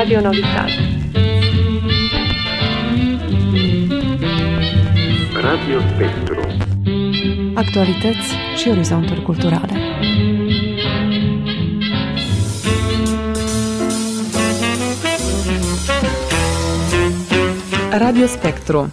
Radio Novi Sad. Radio Spectru. Actualități și orizonturi culturale. Radio Spectru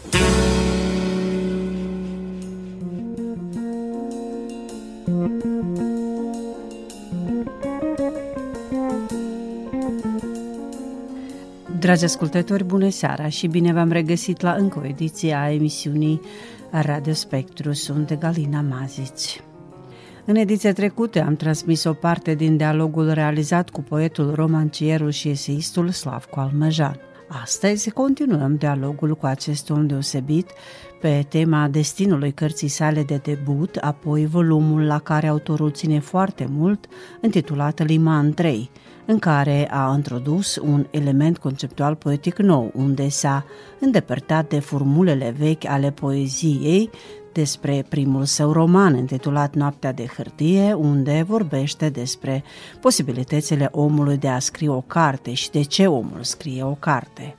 Dragi ascultători, bună seara și bine v-am regăsit la încă o ediție a emisiunii Radio Spectru. Sunt Galina Mazici. În ediția trecută am transmis o parte din dialogul realizat cu poetul romancierul și eseistul Slavko Almăjan. Astăzi continuăm dialogul cu acest om deosebit pe tema destinului cărții sale de debut, apoi volumul la care autorul ține foarte mult, intitulat Liman 3, în care a introdus un element conceptual poetic nou, unde s-a îndepărtat de formulele vechi ale poeziei despre primul său roman intitulat Noaptea de hârtie, unde vorbește despre posibilitățile omului de a scrie o carte și de ce omul scrie o carte.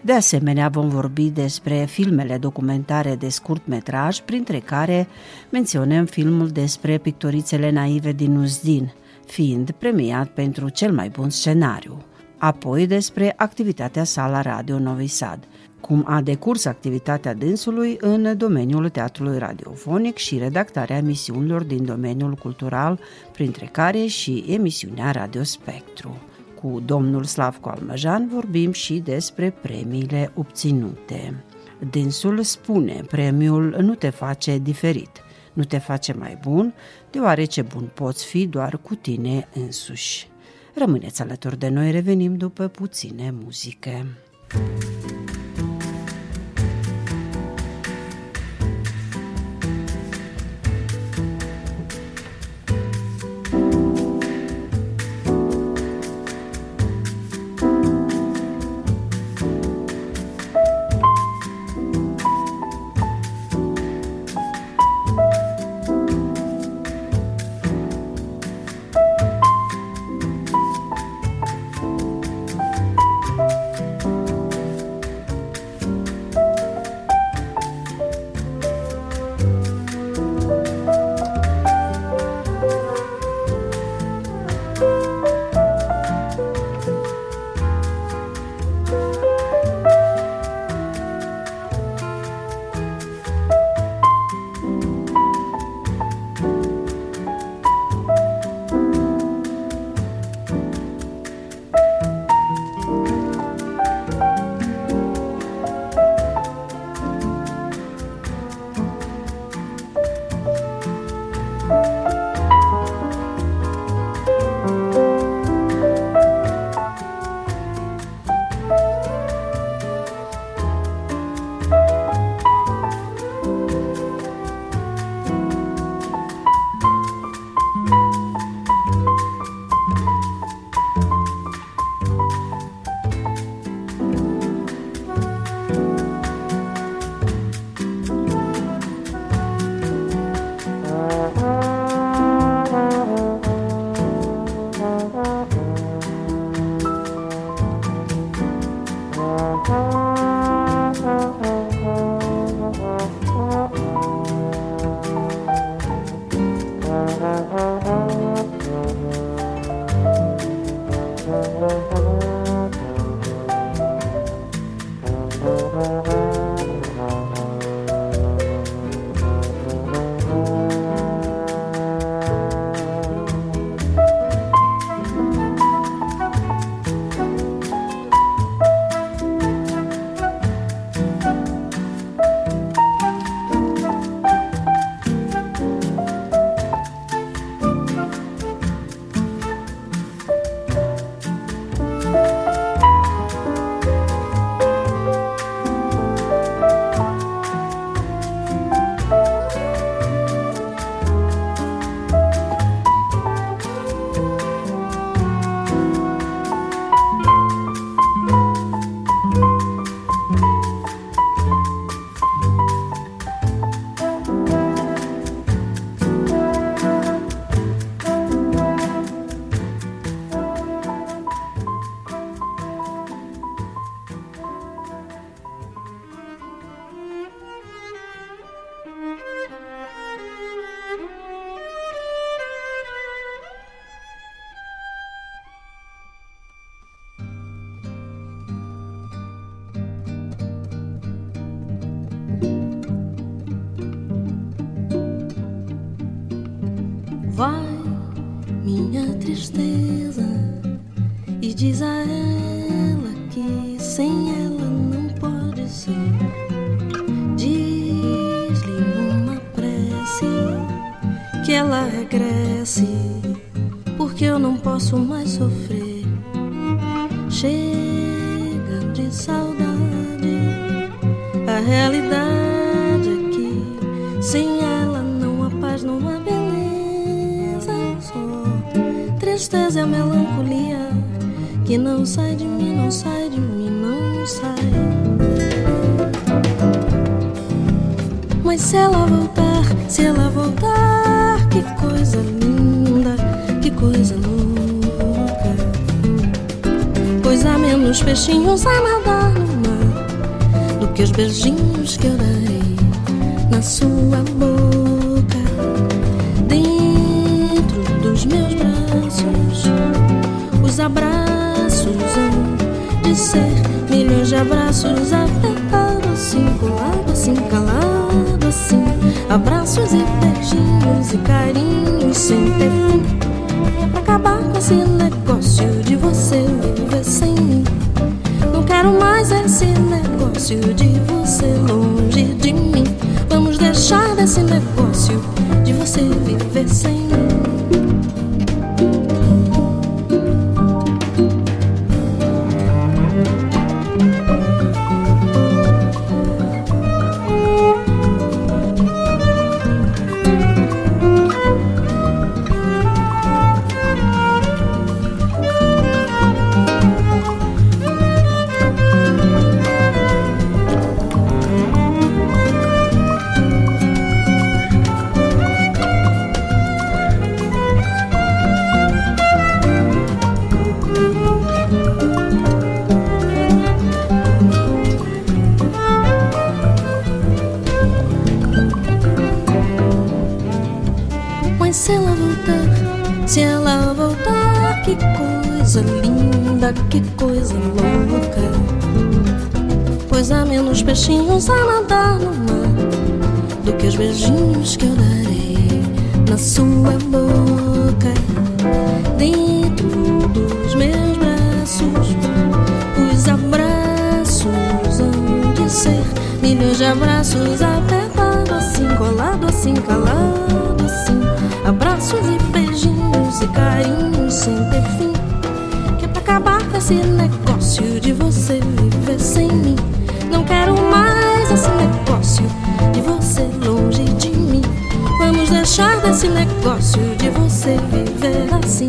De asemenea, vom vorbi despre filmele documentare de scurt metraj, printre care menționăm filmul despre pictorițele naive din Uzdin – fiind premiat pentru cel mai bun scenariu. Apoi despre activitatea sa la Radio Novi Sad, cum a decurs activitatea dânsului în domeniul teatrului radiofonic și redactarea emisiunilor din domeniul cultural, printre care și emisiunea Radio Spectru. Cu domnul Slavko Almăjan vorbim și despre premiile obținute. Dânsul spune, premiul nu te face diferit, nu te face mai bun, deoarece bun poți fi doar cu tine însuși. Rămâneți alături de noi, revenim după puține muzică. Vai, minha tristeza, e diz a ela que sem ela não pode ser. Diz-lhe numa prece que ela regresse, porque eu não posso mais sofrer. Chega de saudade, a realidade tristeza e a melancolia que não sai de mim, não sai de mim, não sai. Mas se ela voltar, se ela voltar, que coisa linda, que coisa louca. Pois há menos peixinhos a nadar no mar do que os beijinhos que eu darei na sua boca. Ser milhões de abraços apertados assim, colado assim, assim. Abraços e beijinhos e carinhos sem ter fim. É pra acabar com esse negócio de você viver sem mim. Não quero mais esse negócio de você longe de mim. Vamos deixar desse negócio de você viver sem mim. Que coisa louca. Pois há menos peixinhos a nadar no mar do que os beijinhos que eu darei na sua boca. Dentro dos meus braços, os abraços hão de ser milhões de abraços apertados assim, colado assim, calado assim. Abraços e beijinhos e carinhos esse negócio de você viver sem mim. Não quero mais esse negócio de você longe de mim. Vamos deixar desse negócio de você viver assim.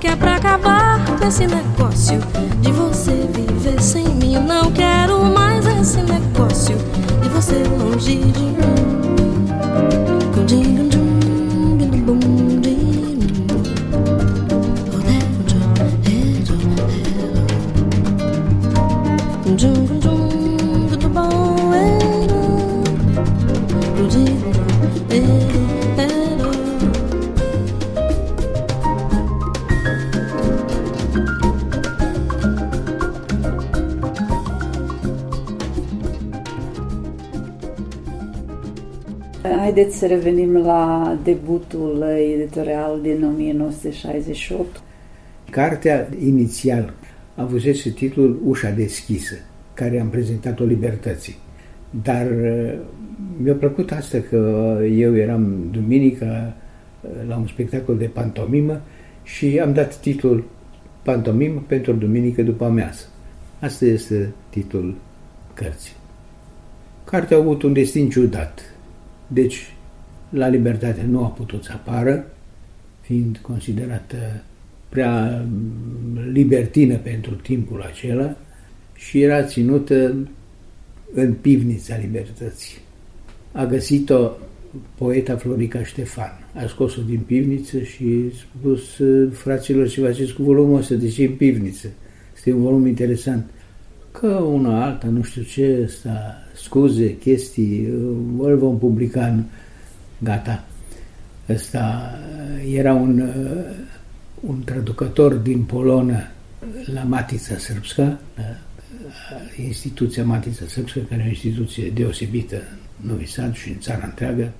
Que é pra acabar com esse negócio Haideți să revenim la debutul editorial din 1968. Cartea inițial avusese titlul Ușa deschisă, care am prezentat-o libertății. Dar uh, mi-a plăcut asta că eu eram duminică uh, la un spectacol de pantomimă și am dat titlul Pantomimă pentru duminică după amiază. Asta este titlul cărții. Cartea a avut un destin ciudat. Deci, la libertate nu a putut să apară, fiind considerată prea libertină pentru timpul acela și era ținută în pivnița libertății. A găsit-o poeta Florica Ștefan. A scos-o din pivniță și a spus fraților ce faceți cu volumul ăsta, de ce în pivniță? Este un volum interesant. Că una alta, nu știu ce, ăsta, scuze, chestii, îl vom publica, gata. Ăsta era un, un traducător din polonă la Matița Sârbska, la instituția Matița Săpscă, care e o instituție deosebită în Novi Sad și în țara întreagă,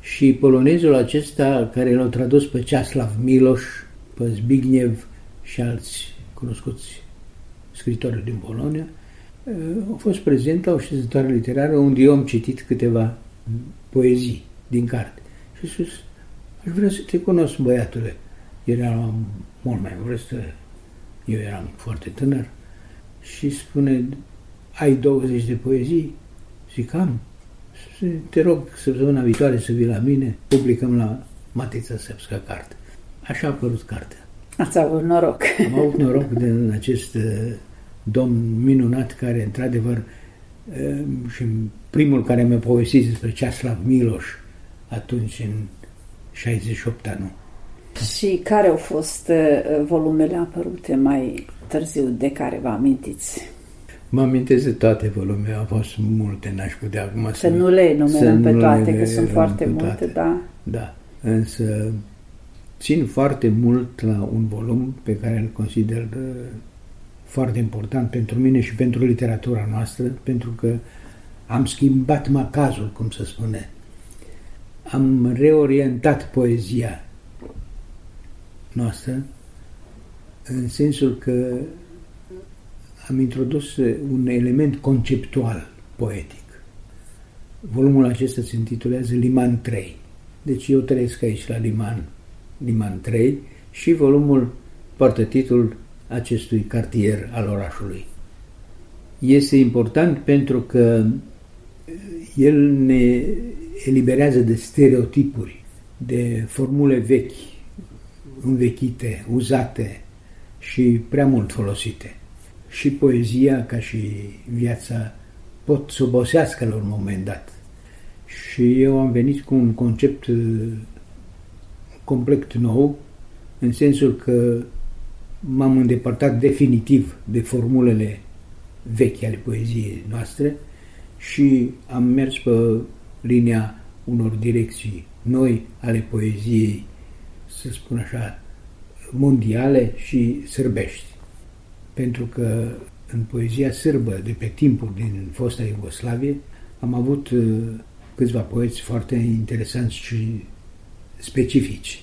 și polonezul acesta care l-au tradus pe Ceaslav Miloș, pe Zbigniew și alți cunoscuți scritori din Polonia, au fost prezent la o șezătoare literară unde eu am citit câteva poezii din carte. Și a spus, aș vrea să te cunosc, băiatule. Era mult mai vârstă, eu eram foarte tânăr. Și spune, ai 20 de poezii? Zic, am. Te rog săptămâna viitoare să vii la mine, publicăm la Matița Săpscă carte. Așa a apărut cartea. Ați avut noroc. Am avut noroc de acest uh, domn minunat care, într-adevăr, uh, și primul care mi-a povestit despre Ceaslav Miloș, atunci în 68 anul. Și care au fost uh, volumele apărute mai târziu de care vă amintiți? Mă amintesc de toate volumele, au fost multe, n-aș putea acum să... Să nu le enumerăm pe toate, că sunt foarte multe, da. Da, însă țin foarte mult la un volum pe care îl consider uh, foarte important pentru mine și pentru literatura noastră, pentru că am schimbat macazul, cum se spune. Am reorientat poezia noastră în sensul că am introdus un element conceptual poetic. Volumul acesta se intitulează Liman 3. Deci eu trăiesc aici la Liman, Liman 3 și volumul poartă titlul acestui cartier al orașului. Este important pentru că el ne eliberează de stereotipuri, de formule vechi, învechite, uzate și prea mult folosite. Și poezia, ca și viața, pot să obosească la un moment dat. Și eu am venit cu un concept uh, complet nou, în sensul că m-am îndepărtat definitiv de formulele vechi ale poeziei noastre și am mers pe linia unor direcții noi ale poeziei, să spun așa, mondiale și sârbești. Pentru că în poezia sârbă de pe timpul din fosta Iugoslavie am avut uh, câțiva poeți foarte interesanți și specifici,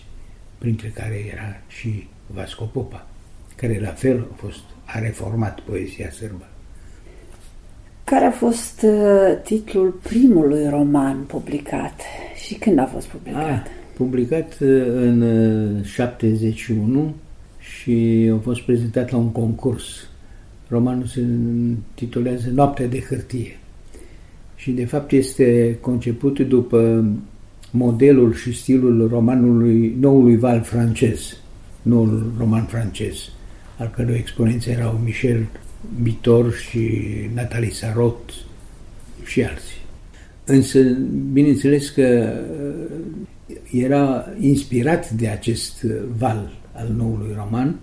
printre care era și Vasco Popa, care la fel a fost a reformat poezia sârbă. Care a fost uh, titlul primului roman publicat și când a fost publicat? A, ah, publicat uh, în 71 uh, și a fost prezentat la un concurs. Romanul se titulează Noaptea de hârtie și de fapt este conceput după modelul și stilul romanului noului val francez, noul roman francez, al cărui exponenți erau Michel Bitor și Natalie Sarot și alții. Însă, bineînțeles că uh, era inspirat de acest val al noului roman,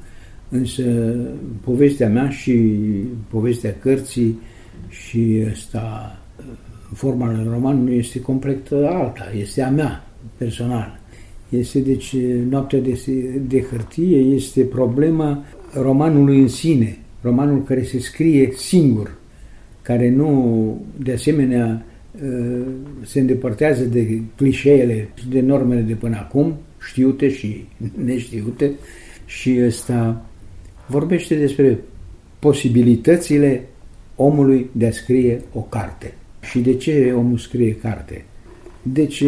însă povestea mea și povestea cărții și ăsta, forma romanului este complet alta, este a mea, personal. Este deci noaptea de, de hârtie, este problema romanului în sine, romanul care se scrie singur, care nu, de asemenea, ă, se îndepărtează de clișeele și de normele de până acum, știute și neștiute, și ăsta vorbește despre posibilitățile omului de a scrie o carte. Și de ce omul scrie carte? Deci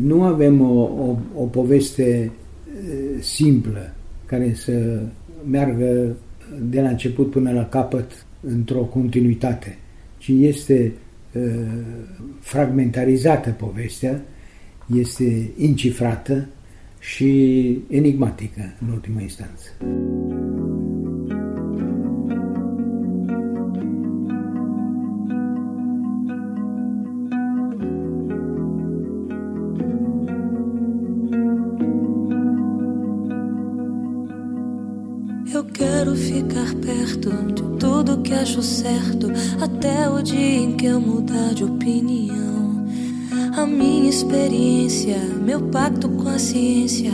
nu avem o, o, o poveste simplă care să meargă de la început până la capăt într-o continuitate, ci este uh, fragmentarizată povestea, este incifrată și enigmatică în ultima instanță. Acho certo até o dia em que eu mudar de opinião. A minha experiência, meu pacto com a ciência,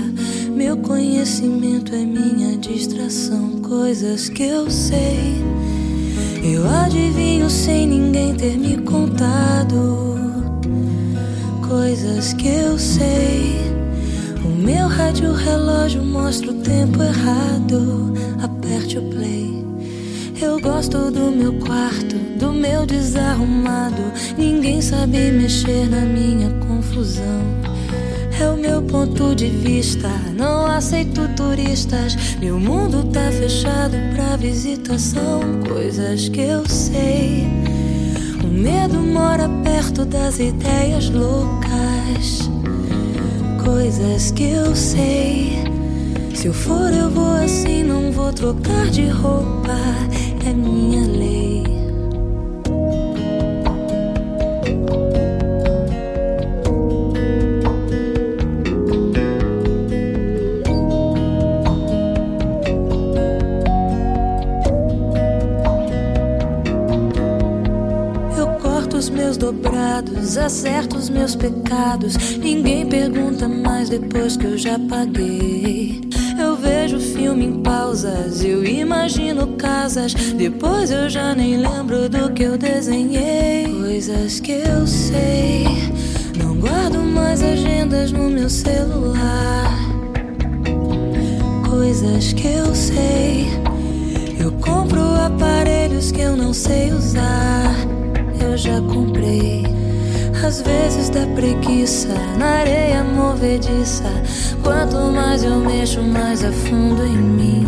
meu conhecimento é minha distração, coisas que eu sei Eu adivinho sem ninguém ter me contado coisas que eu sei. O meu rádio relógio mostra o tempo errado. Play. Eu gosto do meu quarto, do meu desarrumado. Ninguém sabe mexer na minha confusão. É o meu ponto de vista. Não aceito turistas. Meu mundo tá fechado pra visitação. Coisas que eu sei. O medo mora perto das ideias loucas. Coisas que eu sei. Se eu for, eu vou assim, não vou trocar de roupa. É minha lei. Eu corto os meus dobrados, acerto os meus pecados. Ninguém pergunta mais depois que eu já paguei. Vejo filme em pausas, eu imagino casas. Depois eu já nem lembro do que eu desenhei. Coisas que eu sei. Não guardo mais agendas no meu celular. Coisas que eu sei. Eu compro aparelhos que eu não sei usar. Eu já comprei. Às vezes dá preguiça na areia movediça. Quanto mais eu mexo, mais afundo em mim.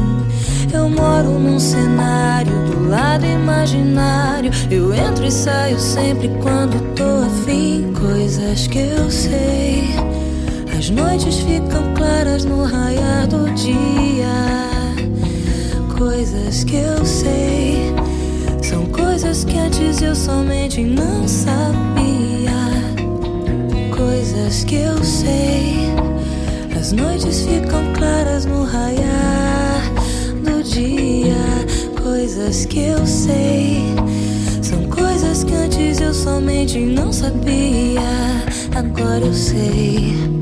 Eu moro num cenário do lado imaginário. Eu entro e saio sempre quando tô afim. Coisas que eu sei. As noites ficam claras no raiar do dia. Coisas que eu sei. São coisas que antes eu somente não sabia. Coisas que eu sei. As noites ficam claras no raiar do dia. Coisas que eu sei. São coisas que antes eu somente não sabia. Agora eu sei.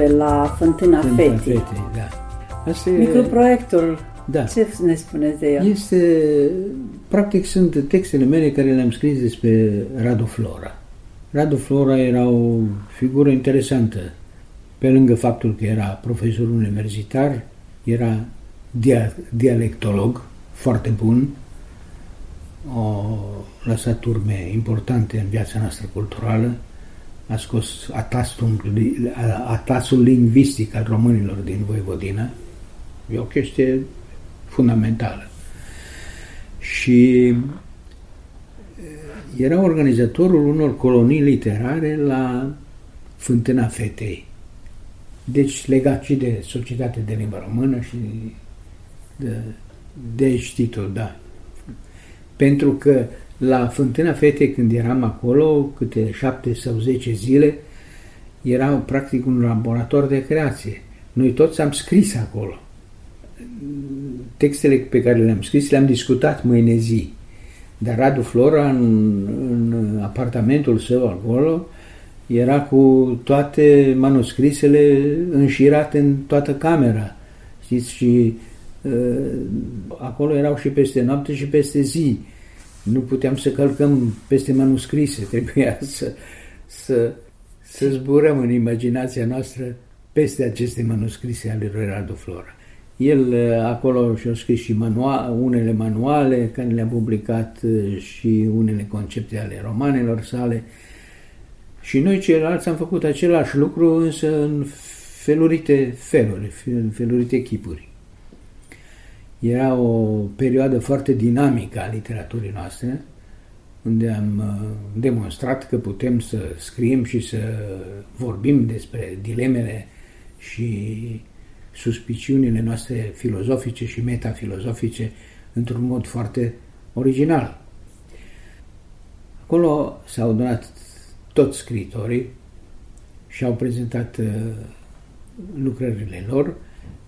Nopți albe la Fântâna Fetii. Fetei, da. Asta e, Microproiectul, Da. ce ne spuneți de el? Este, practic sunt textele mele care le-am scris despre Radu Flora. Radu Flora era o figură interesantă. Pe lângă faptul că era profesor universitar, era dia, dialectolog foarte bun, a lăsat urme importante în viața noastră culturală, a scos atasul, atasul lingvistic al românilor din Voivodina. E o chestie fundamentală. Și eh, era organizatorul unor colonii literare la Fântâna Fetei. Deci legat și de societate de limba română și de, de aici titlul, da. Pentru că la Fântâna Fetei, când eram acolo, câte șapte sau zece zile, era practic un laborator de creație. Noi toți am scris acolo. Textele pe care le-am scris le-am discutat mâine zi. Dar Radu Flora, în, în apartamentul său acolo, era cu toate manuscrisele înșirate în toată camera. Știți? Și uh, acolo erau și peste noapte și peste zi. Nu puteam să călcăm peste manuscrise, trebuia să, să, să zburăm în imaginația noastră peste aceste manuscrise ale lui Radu Flora. El uh, acolo și-a scris și manual, unele manuale care le-a publicat uh, și unele concepte ale romanelor sale. Și noi ceilalți am făcut același lucru, însă în felurite feluri, în felurite chipuri. Era o perioadă foarte dinamică a literaturii noastre, unde am uh, demonstrat că putem să scriem și să vorbim despre dilemele și suspiciunile noastre filozofice și metafilozofice într-un mod foarte original. Acolo s-au donat toți scritorii și au prezentat uh, lucrările lor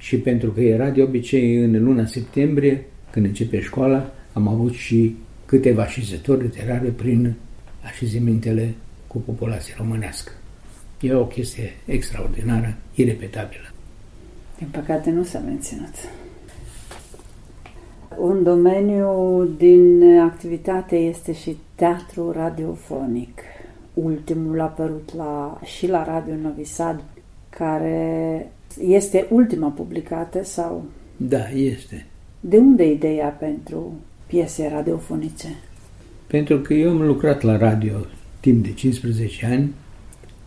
și pentru că era de obicei în luna septembrie, când începe școala, am avut și câteva așezători literare prin așezămintele cu populație românească. E o chestie extraordinară, irepetabilă. Din păcate nu s-a menținut. Un domeniu din activitate este și teatru radiofonic. Ultimul a apărut la, și la Radio Novi Sad, care este ultima publicată sau... Da, este. De unde ideea pentru piese radiofonice? Pentru că eu am lucrat la radio timp de 15 ani,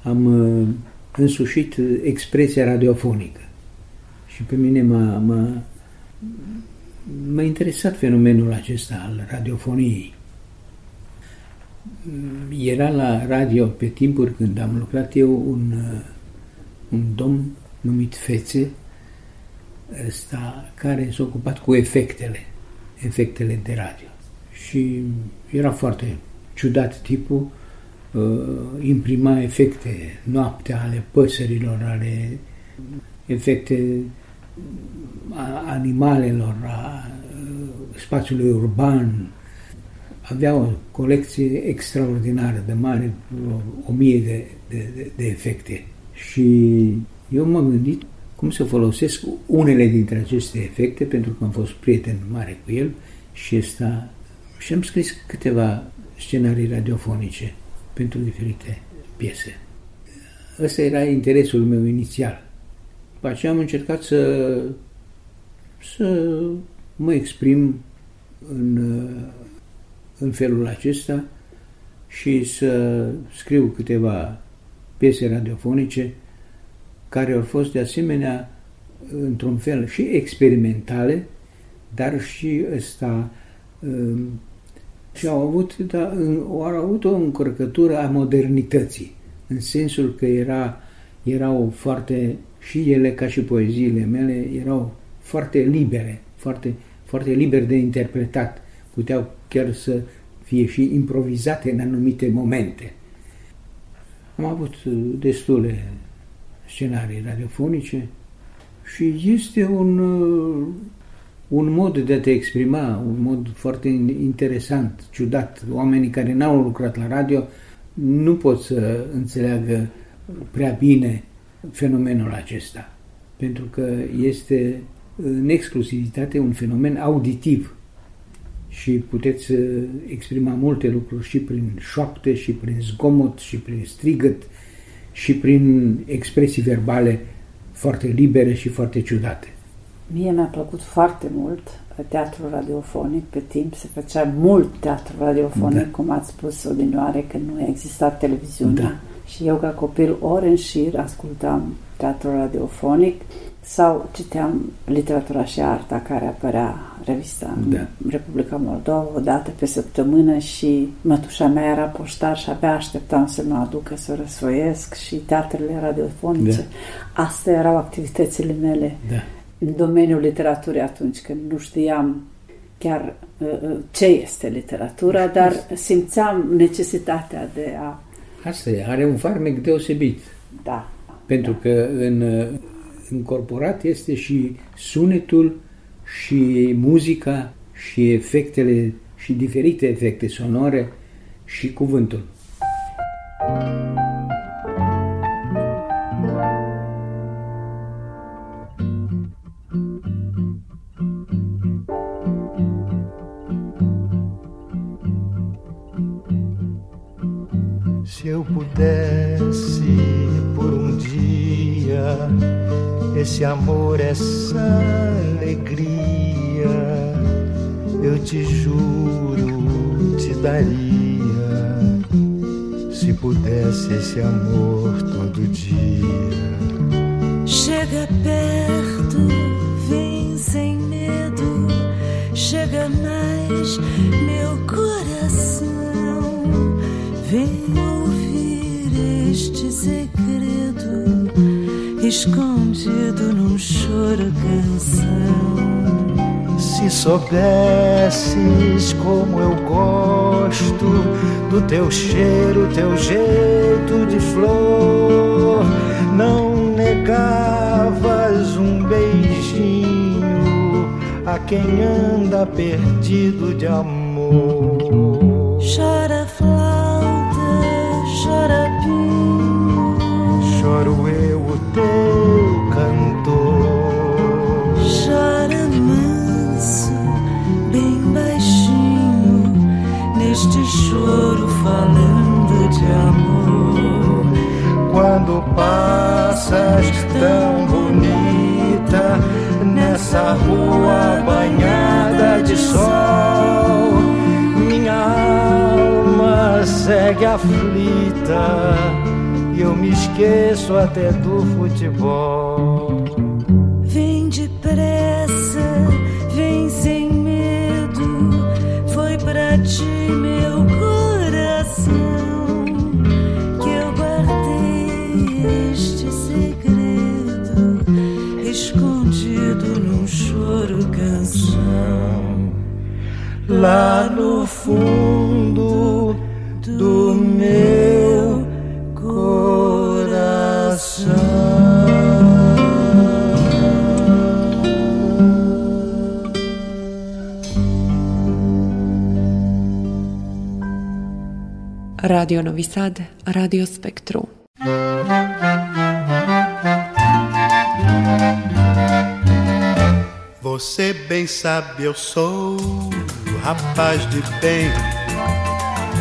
am uh, însușit expresia radiofonică. Și pe mine m-a, m-a, m-a interesat fenomenul acesta al radiofoniei. Era la radio pe timpuri când am lucrat eu un, un domn numit Fețe, ăsta, care s-a ocupat cu efectele, efectele de radio. Și era foarte ciudat tipul, imprima efecte noaptea ale păsărilor, ale efecte animalelor, a spațiului urban. Avea o colecție extraordinară de mare, o, o mie de, de, de, de efecte. Și eu m-am gândit cum să folosesc unele dintre aceste efecte, pentru că am fost prieten mare cu el și, esta, și am scris câteva scenarii radiofonice pentru diferite piese. Ăsta era interesul meu inițial. După aceea am încercat să, să mă exprim în, în felul acesta și să scriu câteva piese radiofonice care au fost de asemenea într-un fel și experimentale, dar și ăsta um, și au avut, da, au avut o încărcătură a modernității, în sensul că era, erau foarte, și ele ca și poeziile mele, erau foarte libere, foarte, foarte liber de interpretat, puteau chiar să fie și improvizate în anumite momente. Am avut destule scenarii radiofonice și este un, un mod de a te exprima, un mod foarte interesant, ciudat. Oamenii care n-au lucrat la radio nu pot să înțeleagă prea bine fenomenul acesta, pentru că este în exclusivitate un fenomen auditiv și puteți exprima multe lucruri și prin șoapte, și prin zgomot, și prin strigăt, și prin expresii verbale foarte libere și foarte ciudate. Mie mi-a plăcut foarte mult teatrul radiofonic. Pe timp se făcea mult teatru radiofonic, da. cum ați spus odinioare, că nu exista televiziunea. Da. Și eu, ca copil, ori în șir ascultam teatrul radiofonic sau citeam literatura și arta care apărea revista da. în Republica Moldova o dată pe săptămână și mătușa mea era poștar și abia așteptam să mă aducă să răsfoiesc și teatrele radiofonice. Da. Astea erau activitățile mele da. în domeniul literaturii atunci, când nu știam chiar uh, uh ce este literatura, dar simțeam necesitatea de a... Asta e, are un farmec deosebit. Da. Pentru da. că în uh, încorporat este și sunetul și muzica și efectele și diferite efecte sonore și cuvântul. Se eu pudesse por um dia esse amor, essa alegria, eu te juro, te daria. Se pudesse esse amor todo dia. Chega perto, vem sem medo. Chega mais, meu coração. Vem ouvir este segredo escondido num choro canção. Se soubesses como eu gosto do teu cheiro, teu jeito de flor, não negavas um beijinho a quem anda perdido de amor. Chora falando de amor. Quando passas tão bonita nessa rua banhada de sol, minha alma segue aflita e eu me esqueço até do futebol. Lá no fundo do meu Radio Novi Sad, Radio Spektru. Você bem sabe, eu sou rapaz de bem.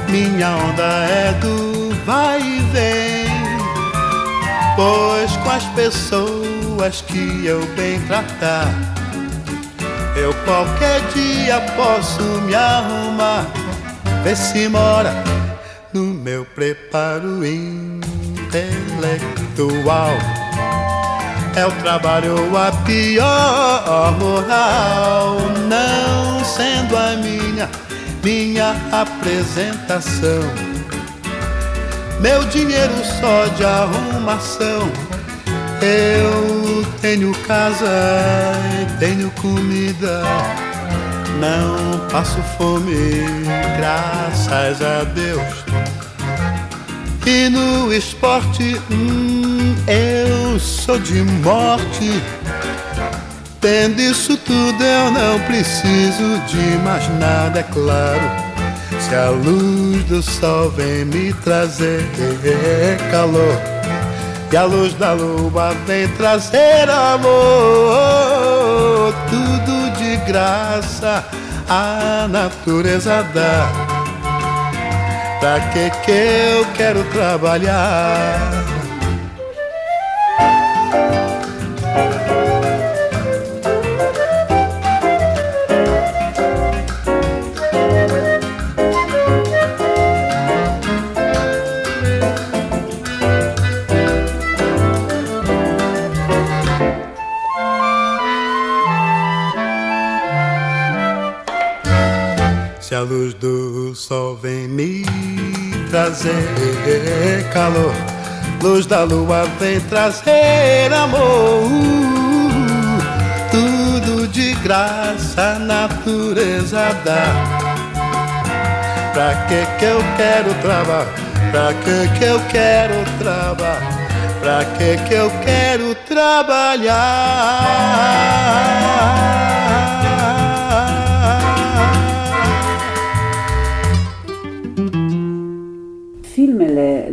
Minha onda é do vai e vem. Pois com as pessoas que eu bem tratar, eu qualquer dia posso me arrumar. Vê se mora no meu preparo intelectual é o trabalho a pior moral, não sendo a minha, minha apresentação. Meu dinheiro só de arrumação. Eu tenho casa e tenho comida, não passo fome, graças a Deus. E no esporte, hum, eu sou de morte. Tendo isso tudo, eu não preciso de mais nada, é claro. Se a luz do sol vem me trazer calor, e a luz da lua vem trazer amor, tudo de graça a natureza dá. Pra que que eu quero trabalhar? A luz do sol vem me trazer calor. Luz da lua vem trazer amor. Tudo de graça a natureza dá. Pra que que eu quero trabalhar? Pra que que eu quero trabalhar? Pra que que eu quero trabalhar?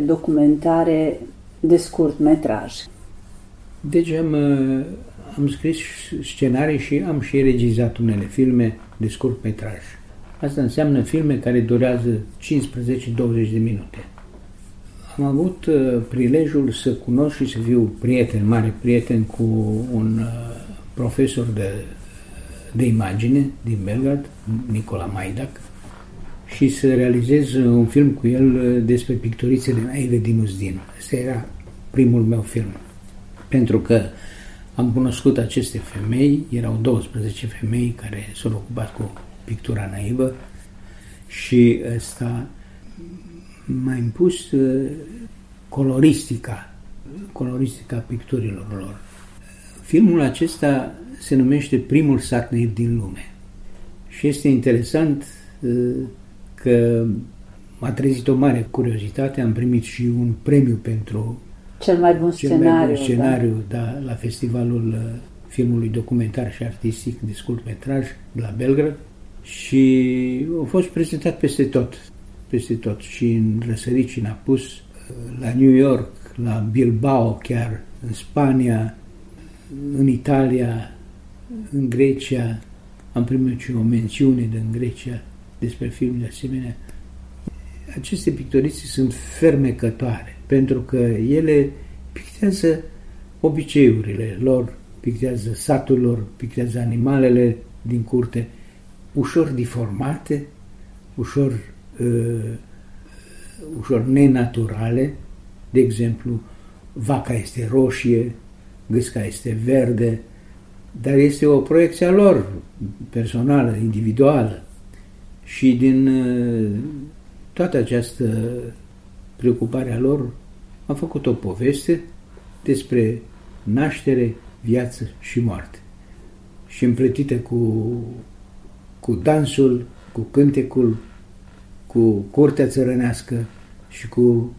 Documentare de scurt metraj. Deci am, uh, am scris scenarii și am și regizat unele filme de scurt metraj. Asta înseamnă filme care durează 15-20 de minute. Am avut uh, prilejul să cunosc și să fiu prieten, mare prieten cu un uh, profesor de, de imagine din Belgrad, Nicola Maidac, și să realizez un film cu el uh, despre pictorițele naive din Uzdin. Asta era primul meu film. Pentru că am cunoscut aceste femei, erau 12 femei care s-au ocupat cu pictura naivă și ăsta m-a impus uh, coloristica, coloristica picturilor lor. Filmul acesta se numește Primul sat naiv din lume și este interesant uh, că m-a trezit o mare curiozitate, am primit și un premiu pentru cel mai bun cel scenariu, mai bun scenariu da. Da, la festivalul uh, filmului documentar și artistic de scurtmetraj la Belgrad. Și a fost prezentat peste tot, peste tot. Și în răsărit și în apus, uh, la New York, la Bilbao chiar, în Spania, în Italia, în Grecia, am primit și o mențiune din Grecia despre film de asemenea. Aceste pictorițe sunt fermecătoare, pentru că ele pictează obiceiurile lor, pictează satul lor, pictează animalele din curte, ușor deformate, ușor, uh, ușor nenaturale. De exemplu, vaca este roșie, gâsca este verde, dar este o proiecție a lor personală, individuală. Și din uh, toată această preocupare a lor am făcut o poveste despre naștere, viață și moarte. Și împletită cu, cu dansul, cu cântecul, cu curtea țărănească și cu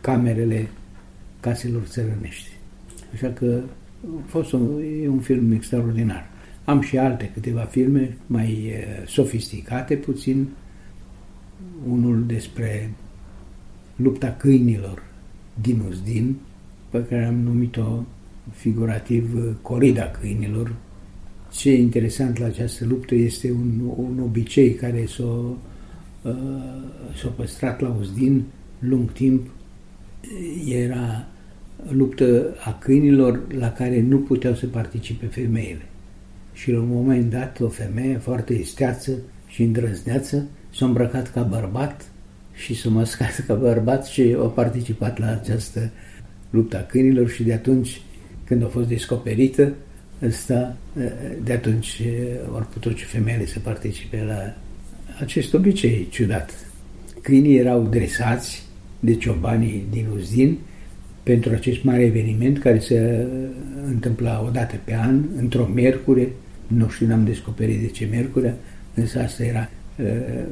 camerele caselor țărănești. Așa că a fost un, e un film extraordinar. Am și alte câteva filme mai sofisticate puțin. Unul despre lupta câinilor din Uzdin, pe care am numit-o figurativ corida câinilor, Ce e interesant la această luptă este un, un obicei care s-a, uh, s-a păstrat la Uzdin lung timp. Era luptă a câinilor la care nu puteau să participe femeile. Și la un moment dat, o femeie foarte isteață și îndrăzneață s-a îmbrăcat ca bărbat și s-a măscat ca bărbat și a participat la această luptă a câinilor și de atunci, când a fost descoperită, ăsta, de atunci au putut și femeile să participe la acest obicei ciudat. Câinii erau dresați de ciobanii din Uzdin pentru acest mare eveniment care se întâmpla o dată pe an, într-o miercure, nu știu, n-am descoperit de ce miercurea, însă asta era uh,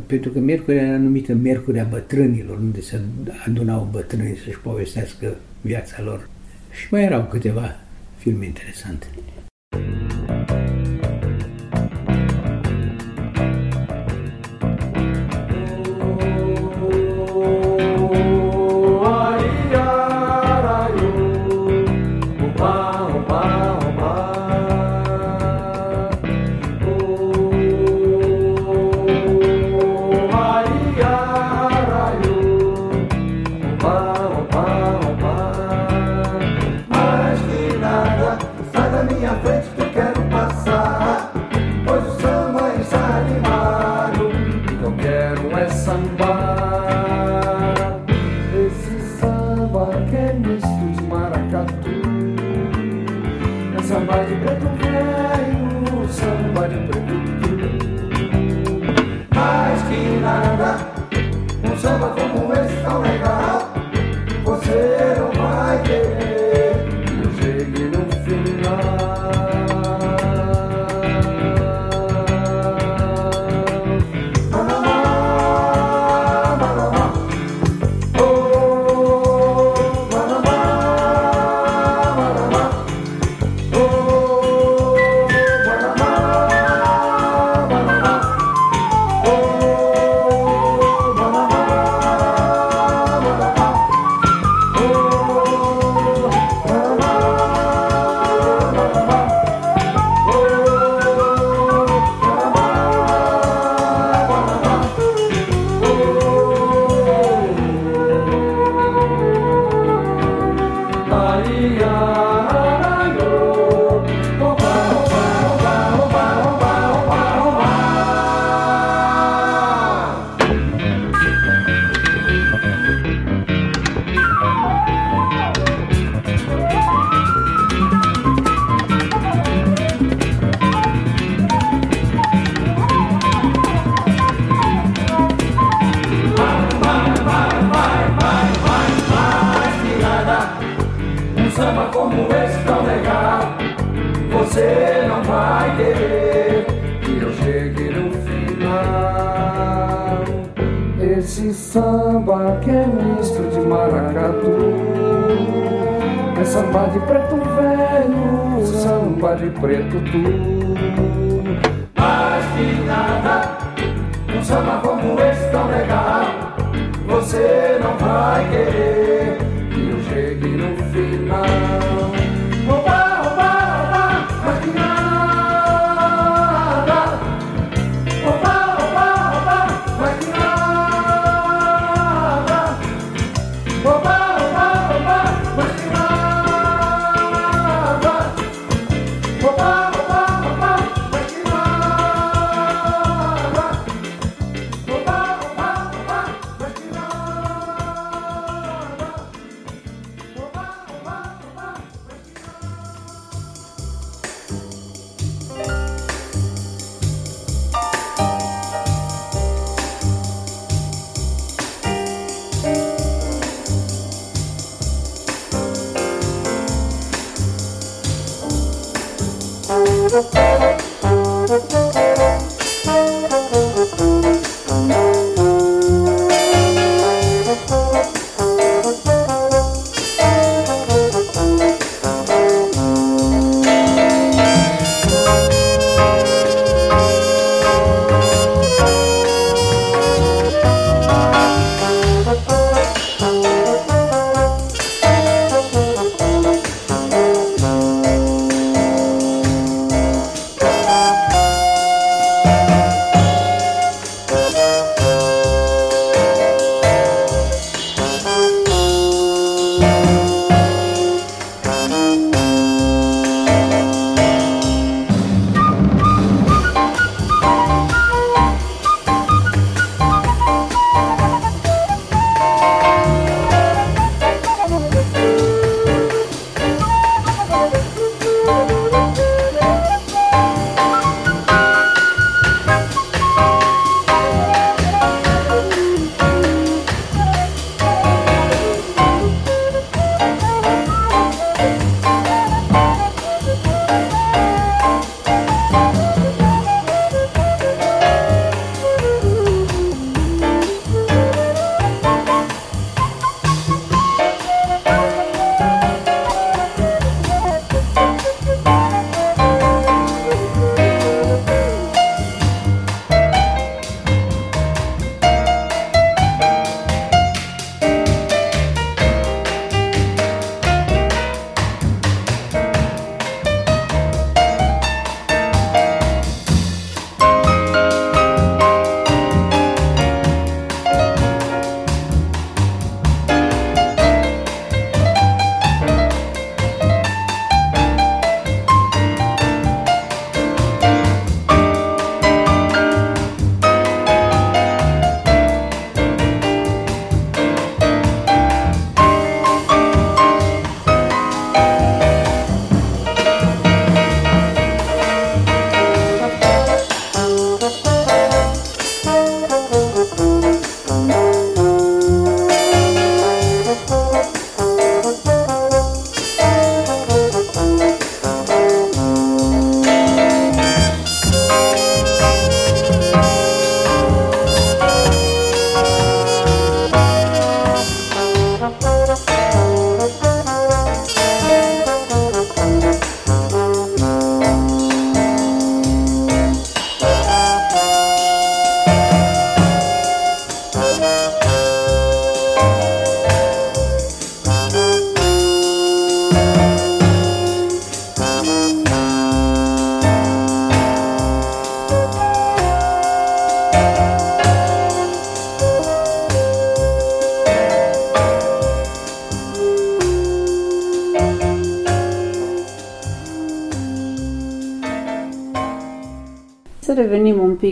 pentru că miercurea era numită Miercurea Bătrânilor, unde se adunau bătrânii să-și povestească viața lor. Și mai erau câteva filme interesante.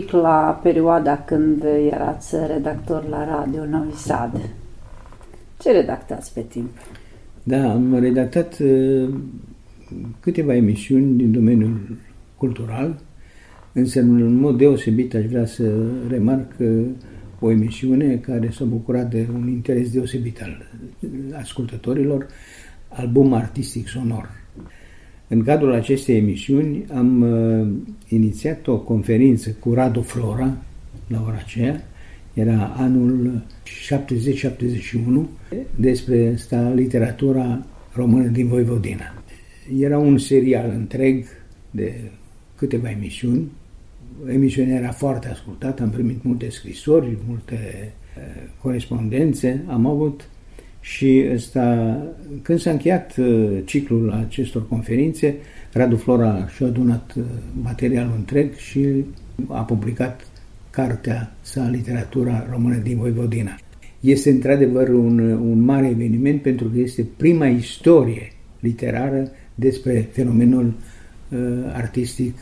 Pic la perioada când erați redactor la Radio Novi Sad. Ce redactați pe timp? Da, am redactat uh, câteva emisiuni din domeniul cultural, însă în mod deosebit aș vrea să remarc uh, o emisiune care s-a bucurat de un interes deosebit al ascultătorilor, album artistic sonor. În cadrul acestei emisiuni am uh, inițiat o conferință cu Radu Flora, la ora aceea, era anul 70-71, despre asta literatura română din Voivodina. Era un serial întreg de câteva emisiuni. Emisiunea era foarte ascultată, am primit multe scrisori, multe uh, corespondențe, am avut și ăsta, când s-a încheiat uh, ciclul acestor conferințe, Radu Flora și-a adunat uh, materialul întreg și a publicat cartea sa Literatura Română din Voivodina. Este într-adevăr un, un mare eveniment pentru că este prima istorie literară despre fenomenul uh, artistic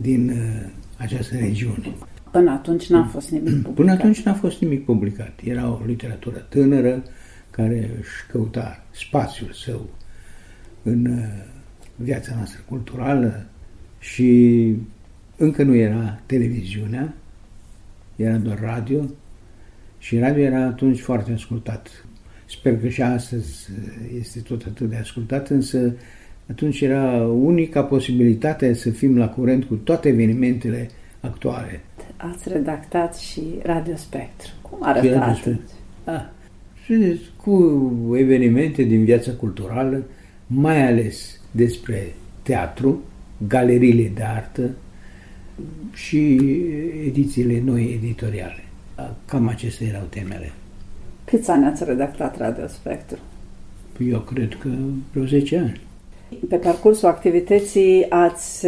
din uh, această regiune. Până atunci n-a fost nimic publicat. Până atunci n-a fost nimic publicat. Era o literatură tânără care își căuta spațiul său în uh, viața noastră culturală și încă nu era televiziunea, era doar radio și radio era atunci foarte ascultat. Sper că și astăzi este tot atât de ascultat, însă atunci era unica posibilitate să fim la curent cu toate evenimentele actuale. Ați redactat și Radio Spectru. Cum arăta atunci? Ah, cu evenimente din viața culturală, mai ales despre teatru, galeriile de artă, și edițiile noi editoriale. Cam acestea erau temele. Câți ani ați redactat Radio Spectru? Eu cred că vreo 10 ani. Pe parcursul activității ați,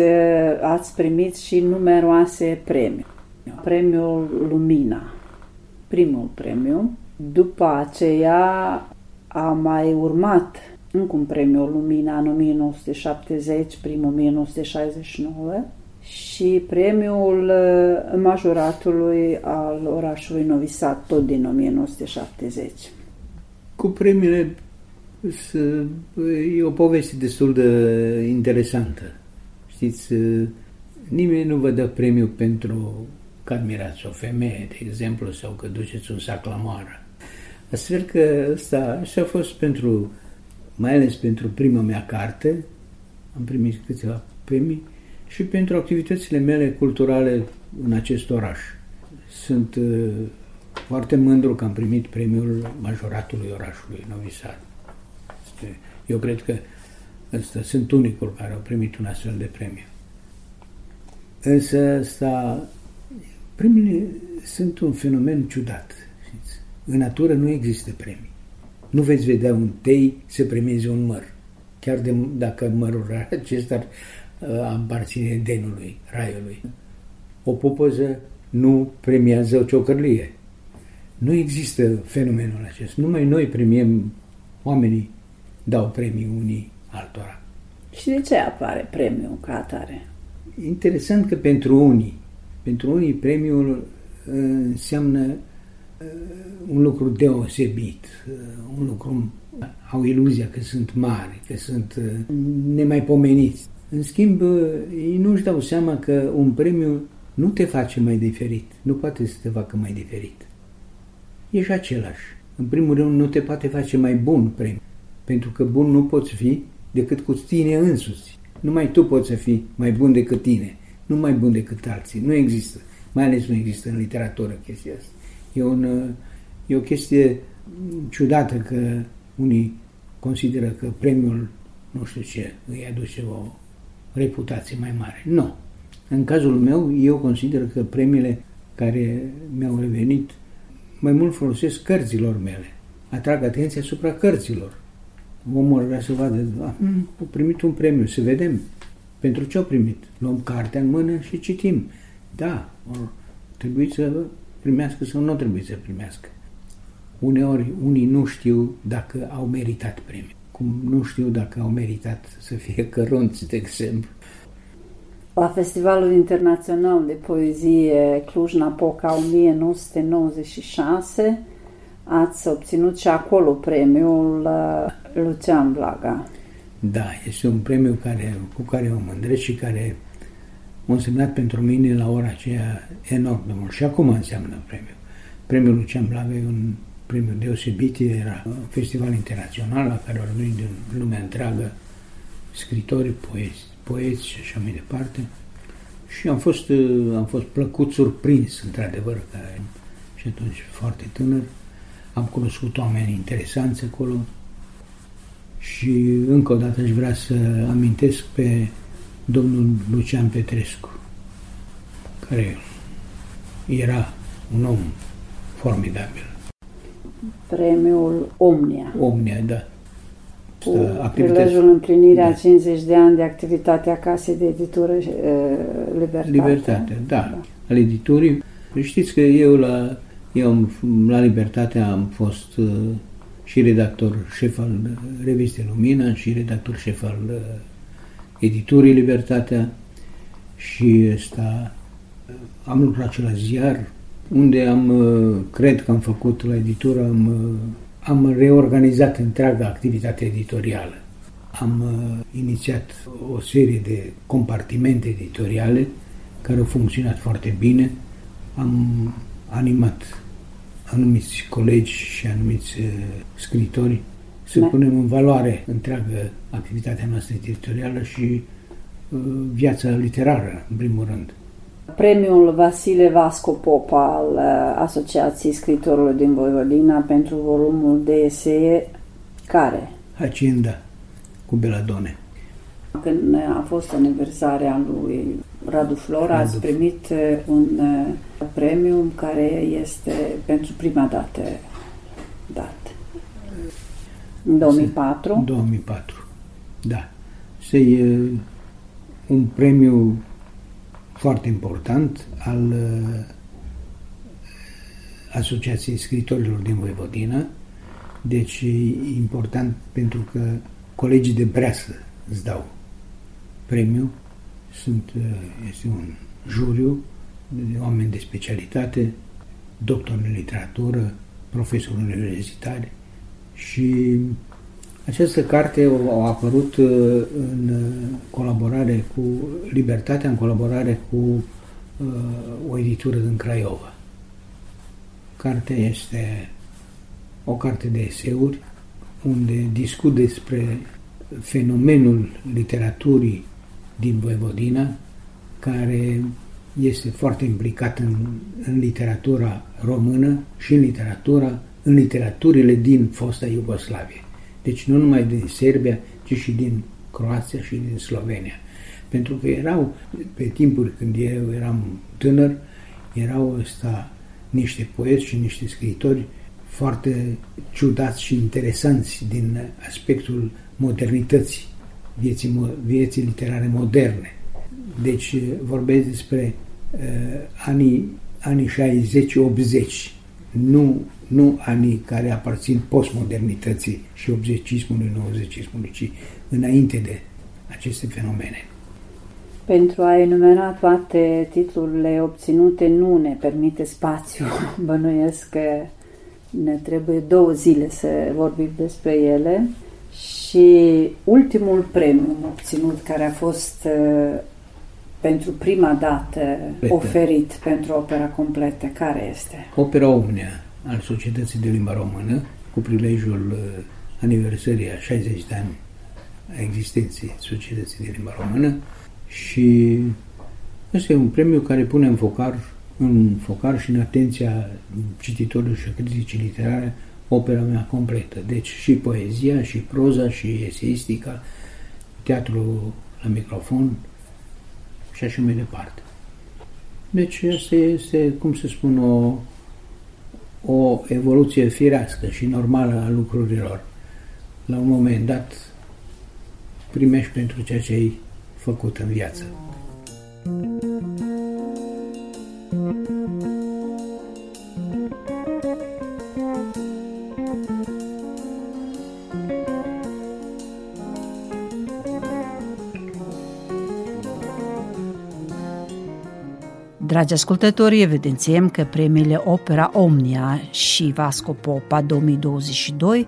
ați primit și numeroase premii. Premiul Lumina, primul premiu. După aceea a mai urmat încă un premiu Lumina în 1970, primul 1969 și premiul uh, majoratului al orașului Novi Sad, tot din 1970. Cu premiile e o poveste destul de interesantă. Știți, uh, nimeni nu vă dă premiu pentru că admirați o femeie, de exemplu, sau că duceți un sac la moară. Astfel că asta așa a fost pentru, mai ales pentru prima mea carte, am primit câteva premii, și pentru activitățile mele culturale în acest oraș. Sunt uh, foarte mândru că am primit premiul majoratului orașului Novi Sad. Eu cred că ăsta, sunt unicul care au primit un astfel de premiu. Însă asta, premiile sunt un fenomen ciudat. Știți? În natură nu există premii. Nu veți vedea un tei să premieze un măr. Chiar de, dacă mărul acesta aparține denului, raiului. O pupăză nu premiază o ciocărlie. Nu există fenomenul acesta. Numai noi premiem, oamenii dau premii unii altora. Și de ce apare premiul ca atare? Interesant că pentru unii, pentru unii premiul uh, înseamnă uh, un lucru deosebit, uh, un lucru au iluzia că sunt mari, că sunt nemaipomeniți. În schimb, ei nu-și dau seama că un premiu nu te face mai diferit, nu poate să te facă mai diferit. Ești același. În primul rând, nu te poate face mai bun premiu, pentru că bun nu poți fi decât cu tine însuți. Numai tu poți să fii mai bun decât tine, nu mai bun decât alții. Nu există. Mai ales nu există în literatură chestia asta. E, un, e o chestie ciudată că unii consideră că premiul, nu știu ce, îi aduce o reputație mai mare. Nu. În cazul meu, eu consider că premiile care mi-au revenit mai mult folosesc cărților mele. Atrag atenția asupra cărților. Omul vrea să vadă, a primit un premiu, să vedem. Pentru ce au primit? Luăm cartea în mână și citim. Da, or, trebuie să primească sau nu trebuie să primească. Uneori, unii nu știu dacă au meritat premiul cum nu știu dacă au meritat să fie cărunți, de exemplu. La Festivalul Internațional de Poezie Cluj-Napoca 1996 ați obținut și acolo premiul uh, Lucian Blaga. Da, este un premiu care, cu care mă mândresc și care a însemnat pentru mine la ora aceea enorm de mult. Și acum înseamnă premiu. Premiul Lucian Blaga e un premiu deosebit, era un festival internațional la care au venit din lumea întreagă scritori, poeți, poeți și așa mai departe. Și am fost, am fost plăcut surprins, într-adevăr, că și atunci foarte tânăr. Am cunoscut oameni interesanți acolo și încă o dată aș vrea să amintesc pe domnul Lucian Petrescu, care era un om formidabil. Premiul Omnia. Omnia, da. Cu prilejul împlinirea da. 50 de ani de activitate a Casei de Editură uh, Libertate. Libertate, da. da. Al editurii. Știți că eu la, eu la Libertate am fost uh, și redactor șef al revistei Lumina și redactor șef al uh, editurii Libertatea și ăsta, am lucrat și la ziar, unde am, uh, cred că am făcut la editură, am, uh, am reorganizat întreaga activitate editorială. Am inițiat o serie de compartimente editoriale care au funcționat foarte bine. Am animat anumiți colegi și anumiți uh, scritori să da. punem în valoare întreagă activitatea noastră editorială și uh, viața literară, în primul rând. Premiul Vasile Vasco Popa al uh, Asociației Scritorilor din Voivodina pentru volumul de esee care? Hacienda cu Beladone. Când a fost aniversarea lui Radu Flora, Radu. ați primit uh, un uh, premiu care este pentru prima dată dat. În 2004? În 2004, da. Se e un premiu foarte important al uh, Asociației Scritorilor din Voivodina, deci e important pentru că colegii de breasă îți dau premiu sunt, uh, este un juriu de oameni de specialitate, doctor în literatură, profesori universitari și această carte a apărut uh, în colaborare cu Libertatea, în colaborare cu uh, o editură din Craiova. Cartea este o carte de eseuri unde discut despre fenomenul literaturii din Voivodina, care este foarte implicat în, în literatura română și în literatura, în literaturile din fosta Iugoslavie. Deci nu numai din Serbia, ci și din Croația și din Slovenia. Pentru că erau, pe timpuri când eu eram tânăr, erau ăsta niște poeți și niște scritori foarte ciudați și interesanți din aspectul modernității vieții, vieții literare moderne. Deci vorbesc despre uh, anii, anii 60-80, nu, nu anii care aparțin postmodernității și 80-ismului, 90-ismului, ci înainte de aceste fenomene. Pentru a enumera toate titlurile obținute nu ne permite spațiu. Bănuiesc că ne trebuie două zile să vorbim despre ele. Și ultimul premiu obținut, care a fost uh, pentru prima dată Plete. oferit pentru opera completă, care este? Opera Omnia al Societății de Limba Română, cu prilejul uh, aniversării a 60 de ani a existenței Societății de Limba Română și este un premiu care pune în focar, în focar și în atenția cititorilor și criticii literare opera mea completă. Deci și poezia, și proza, și eseistica, teatru la microfon și așa mai departe. Deci asta este, cum să spun, o, o evoluție firească și normală a lucrurilor. La un moment dat primești pentru ceea ce ai făcut în viață. Thank you. Dragi ascultători, evidențiem că premiile Opera Omnia și Vasco Popa 2022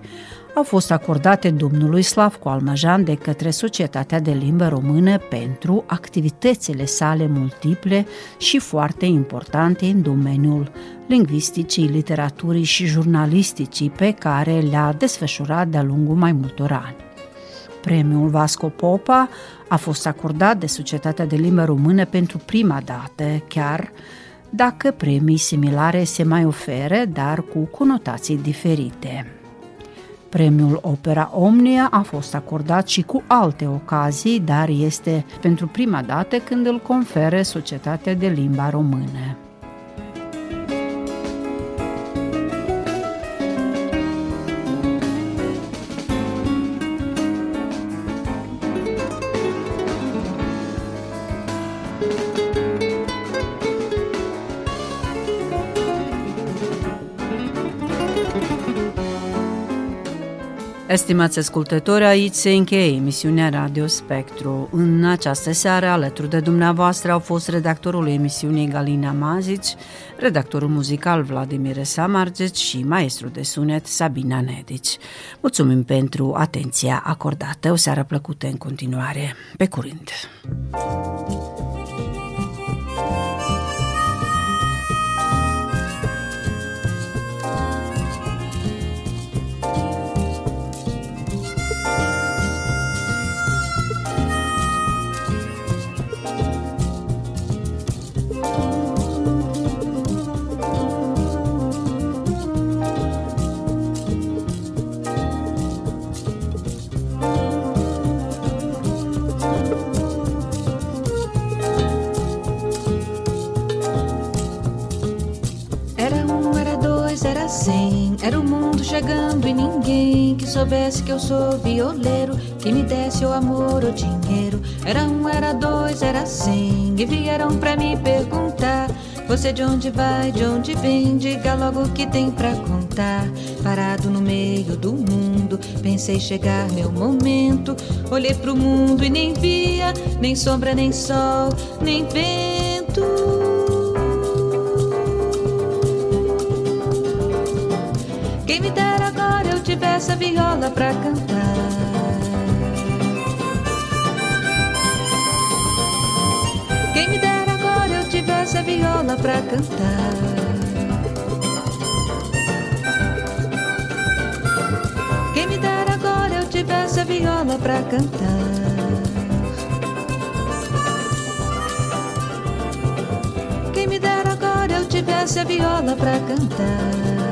au fost acordate domnului Slavko Almajan de către Societatea de Limbă Română pentru activitățile sale multiple și foarte importante în domeniul lingvisticii, literaturii și jurnalisticii pe care le-a desfășurat de-a lungul mai multor ani. Premiul Vasco Popa a fost acordat de Societatea de Limbă Română pentru prima dată, chiar dacă premii similare se mai oferă, dar cu conotații diferite. Premiul Opera Omnia a fost acordat și cu alte ocazii, dar este pentru prima dată când îl conferă Societatea de Limba Română. Estimați ascultători, aici se încheie emisiunea Radio Spectru. În această seară, alături de dumneavoastră, au fost redactorul emisiunii Galina Mazici, redactorul muzical Vladimir Samargeți și maestru de sunet Sabina Nedici. Mulțumim pentru atenția acordată. O seară plăcută în continuare. Pe curând! Soubesse que eu sou violeiro, que me desse o amor ou dinheiro. Era um, era dois, era cem, e vieram pra me perguntar. Você de onde vai, de onde vem, diga logo o que tem pra contar. Parado no meio do mundo, pensei chegar meu momento. Olhei pro mundo e nem via, nem sombra, nem sol, nem vento. Tivesse a viola pra cantar. Quem me dera agora eu tivesse a viola pra cantar. Quem me dera agora eu tivesse a viola pra cantar. Quem me dera agora eu tivesse a essa viola pra cantar.